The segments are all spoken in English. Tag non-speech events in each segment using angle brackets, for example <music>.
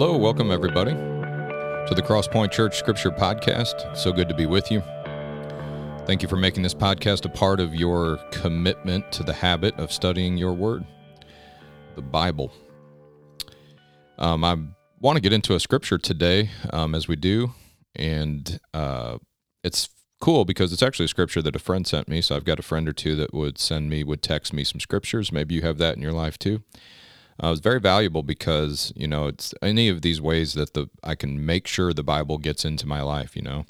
Hello, welcome everybody to the Crosspoint Church Scripture Podcast. So good to be with you. Thank you for making this podcast a part of your commitment to the habit of studying your Word, the Bible. Um, I want to get into a scripture today, um, as we do, and uh, it's cool because it's actually a scripture that a friend sent me. So I've got a friend or two that would send me, would text me some scriptures. Maybe you have that in your life too. Uh, was very valuable because you know it's any of these ways that the I can make sure the Bible gets into my life. You know,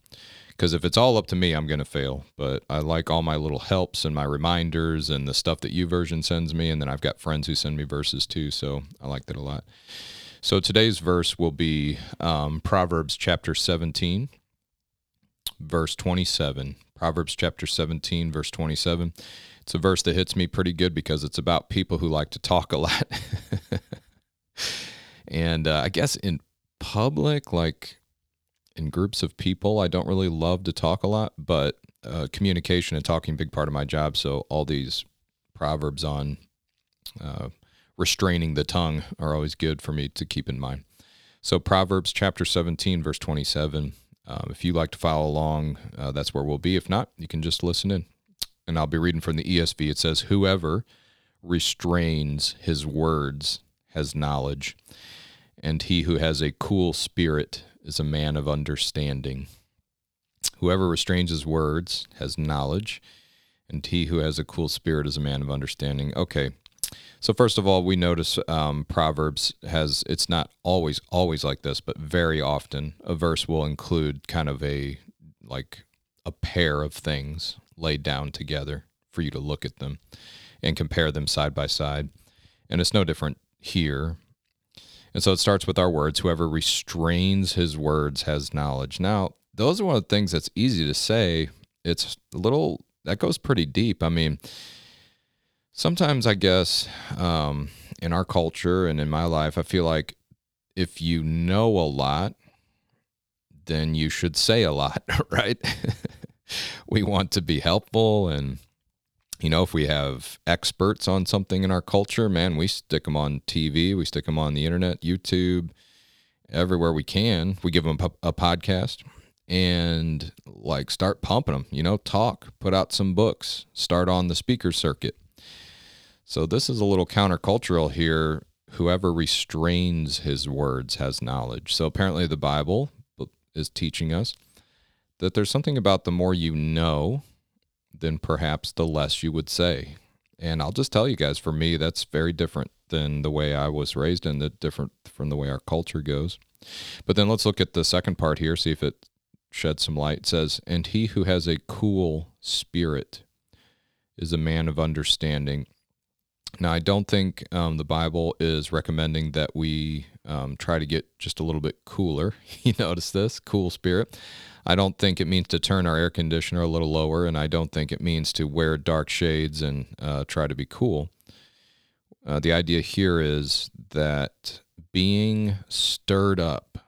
because if it's all up to me, I'm going to fail. But I like all my little helps and my reminders and the stuff that YouVersion sends me, and then I've got friends who send me verses too. So I like that a lot. So today's verse will be um, Proverbs chapter 17, verse 27. Proverbs chapter 17, verse 27. It's a verse that hits me pretty good because it's about people who like to talk a lot. <laughs> and uh, I guess in public, like in groups of people, I don't really love to talk a lot, but uh, communication and talking big part of my job. So all these proverbs on uh, restraining the tongue are always good for me to keep in mind. So Proverbs chapter 17, verse 27. Um, if you like to follow along, uh, that's where we'll be. If not, you can just listen in and I'll be reading from the ESV. It says, Whoever restrains his words has knowledge, and he who has a cool spirit is a man of understanding. Whoever restrains his words has knowledge, and he who has a cool spirit is a man of understanding. Okay. So first of all, we notice um, Proverbs has it's not always always like this, but very often a verse will include kind of a like a pair of things laid down together for you to look at them and compare them side by side. And it's no different here. And so it starts with our words whoever restrains his words has knowledge. Now, those are one of the things that's easy to say. It's a little, that goes pretty deep. I mean, sometimes I guess um, in our culture and in my life, I feel like if you know a lot, then you should say a lot, <laughs> right? we want to be helpful and you know if we have experts on something in our culture man we stick them on tv we stick them on the internet youtube everywhere we can we give them a, podcast and like start pumping them you know talk put out some books start on the speaker circuit so this is a little countercultural here whoever restrains his words has knowledge so apparently the bible is teaching us that there's something about the more you know, then perhaps the less you would say. And I'll just tell you guys, for me, that's very different than the way I was raised and the different from the way our culture goes. But then let's look at the second part here, see if it sheds some light. It says, And he who has a cool spirit is a man of understanding. Now, I don't think um, the Bible is recommending that we um, try to get just a little bit cooler. <laughs> You notice this cool spirit. I don't think it means to turn our air conditioner a little lower, and I don't think it means to wear dark shades and uh, try to be cool. Uh, the idea here is that being stirred up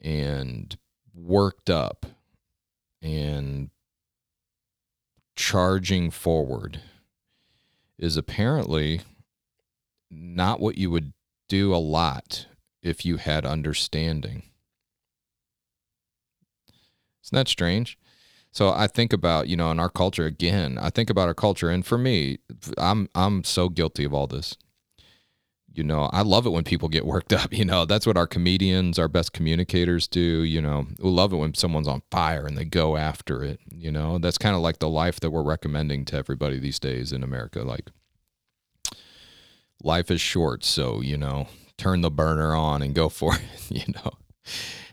and worked up and charging forward is apparently not what you would do a lot if you had understanding. Isn't that strange? So I think about, you know, in our culture again, I think about our culture and for me, I'm I'm so guilty of all this. You know, I love it when people get worked up, <laughs> you know. That's what our comedians, our best communicators do, you know. We love it when someone's on fire and they go after it, you know. That's kind of like the life that we're recommending to everybody these days in America like life is short, so, you know, turn the burner on and go <laughs> for it, <laughs> you know.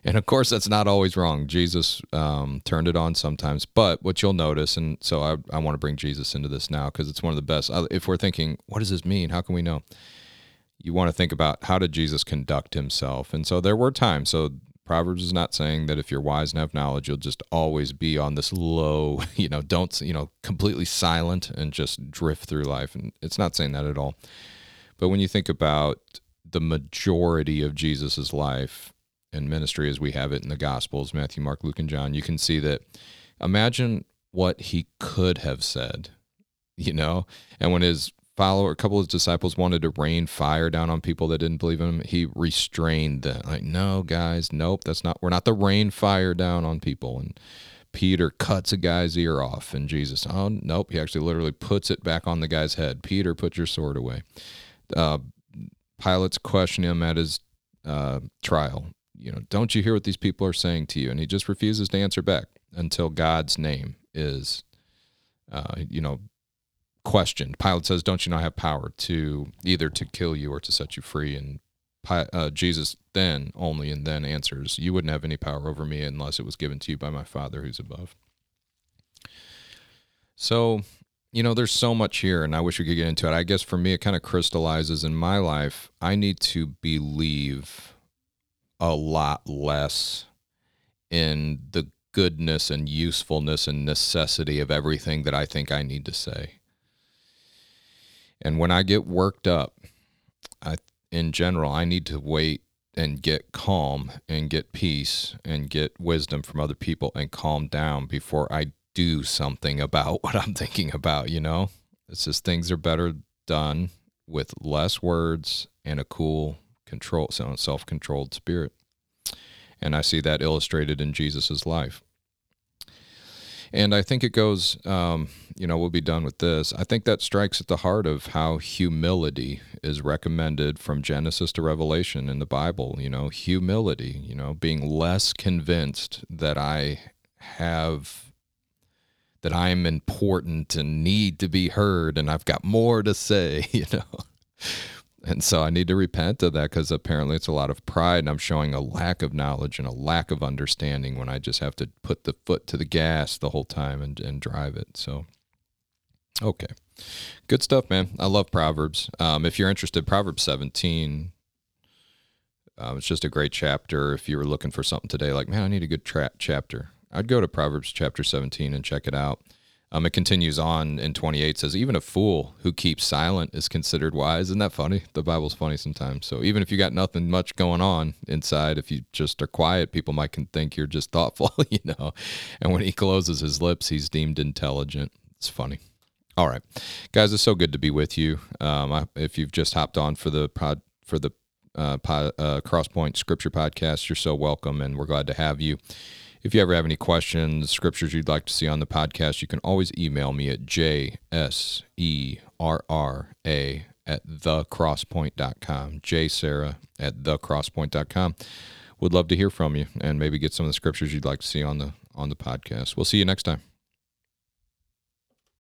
And of course, that's not always wrong. Jesus um, turned it on sometimes. But what you'll notice, and so I, I want to bring Jesus into this now because it's one of the best. If we're thinking, what does this mean? How can we know? You want to think about how did Jesus conduct himself? And so there were times. So Proverbs is not saying that if you're wise and have knowledge, you'll just always be on this low, <laughs> you know, don't, you know, completely silent and just drift through life. And it's not saying that at all. But when you think about the majority of Jesus's life, and ministry as we have it in the Gospels Matthew, Mark, Luke, and John you can see that imagine what he could have said, you know, and when his follower, a couple of disciples wanted to rain fire down on people that didn't believe in him. He restrained them. Like, no, guys, nope, that's not. We're not the rain fire down on people. And Peter cuts a guy's ear off, and Jesus, oh nope, he actually literally puts it back on the guy's head. Peter, put your sword away. Uh, Pilate's question him at his uh, trial. You know, don't you hear what these people are saying to you? And he just refuses to answer back until God's name is, uh, you know, questioned. Pilate says, "Don't you not have power to either to kill you or to set you free?" And uh, Jesus then only and then answers, "You wouldn't have any power over me unless it was given to you by my Father who's above." So, you know, there's so much here, and I wish we could get into it. I guess for me, it kind of crystallizes in my life. I need to believe a lot less in the goodness and usefulness and necessity of everything that I think I need to say. And when I get worked up, I in general, I need to wait and get calm and get peace and get wisdom from other people and calm down before I do something about <laughs> what I'm thinking about, you know? It's just things are better done with less words and a cool control self-controlled spirit. And I see that illustrated in Jesus's life. And I think it goes, um, you know, we'll be done with this. I think that strikes at the heart of how humility is recommended from Genesis to Revelation in the Bible. You know, humility, you know, being less convinced that I have, that I'm important and need to be heard and I've got more to say, <laughs> you know. And so I need to repent of that because apparently it's a lot of pride and I'm showing a lack of knowledge and a lack of understanding when I just have to put the foot to the gas the whole time and, and drive it. So, okay. Good stuff, man. I love Proverbs. Um, if you're interested, Proverbs 17, um, it's just a great chapter. If you were looking for something today, like, man, I need a good tra- chapter, I'd go to Proverbs chapter 17 and check it out. Um, it continues on in 28 says, Even a fool who keeps silent is considered wise. Isn't that funny? The Bible's funny sometimes. So even if you got nothing much going on inside, if you just are quiet, people might think you're just <laughs> thoughtful, you know. And when he closes his lips, he's deemed intelligent. It's funny. All right, guys, it's so good to be with you. Um, I, if you've just hopped on for the pod for the uh, pod, uh, Crosspoint Scripture podcast, you're so welcome, and we're glad to have you. If you ever have any questions, scriptures you'd like to see on the podcast, you can always email me at jserra at thecrosspoint.com. jserra at thecrosspoint.com. Would love to hear from you and maybe get some of the scriptures you'd like to see on the on the podcast. We'll see you next time.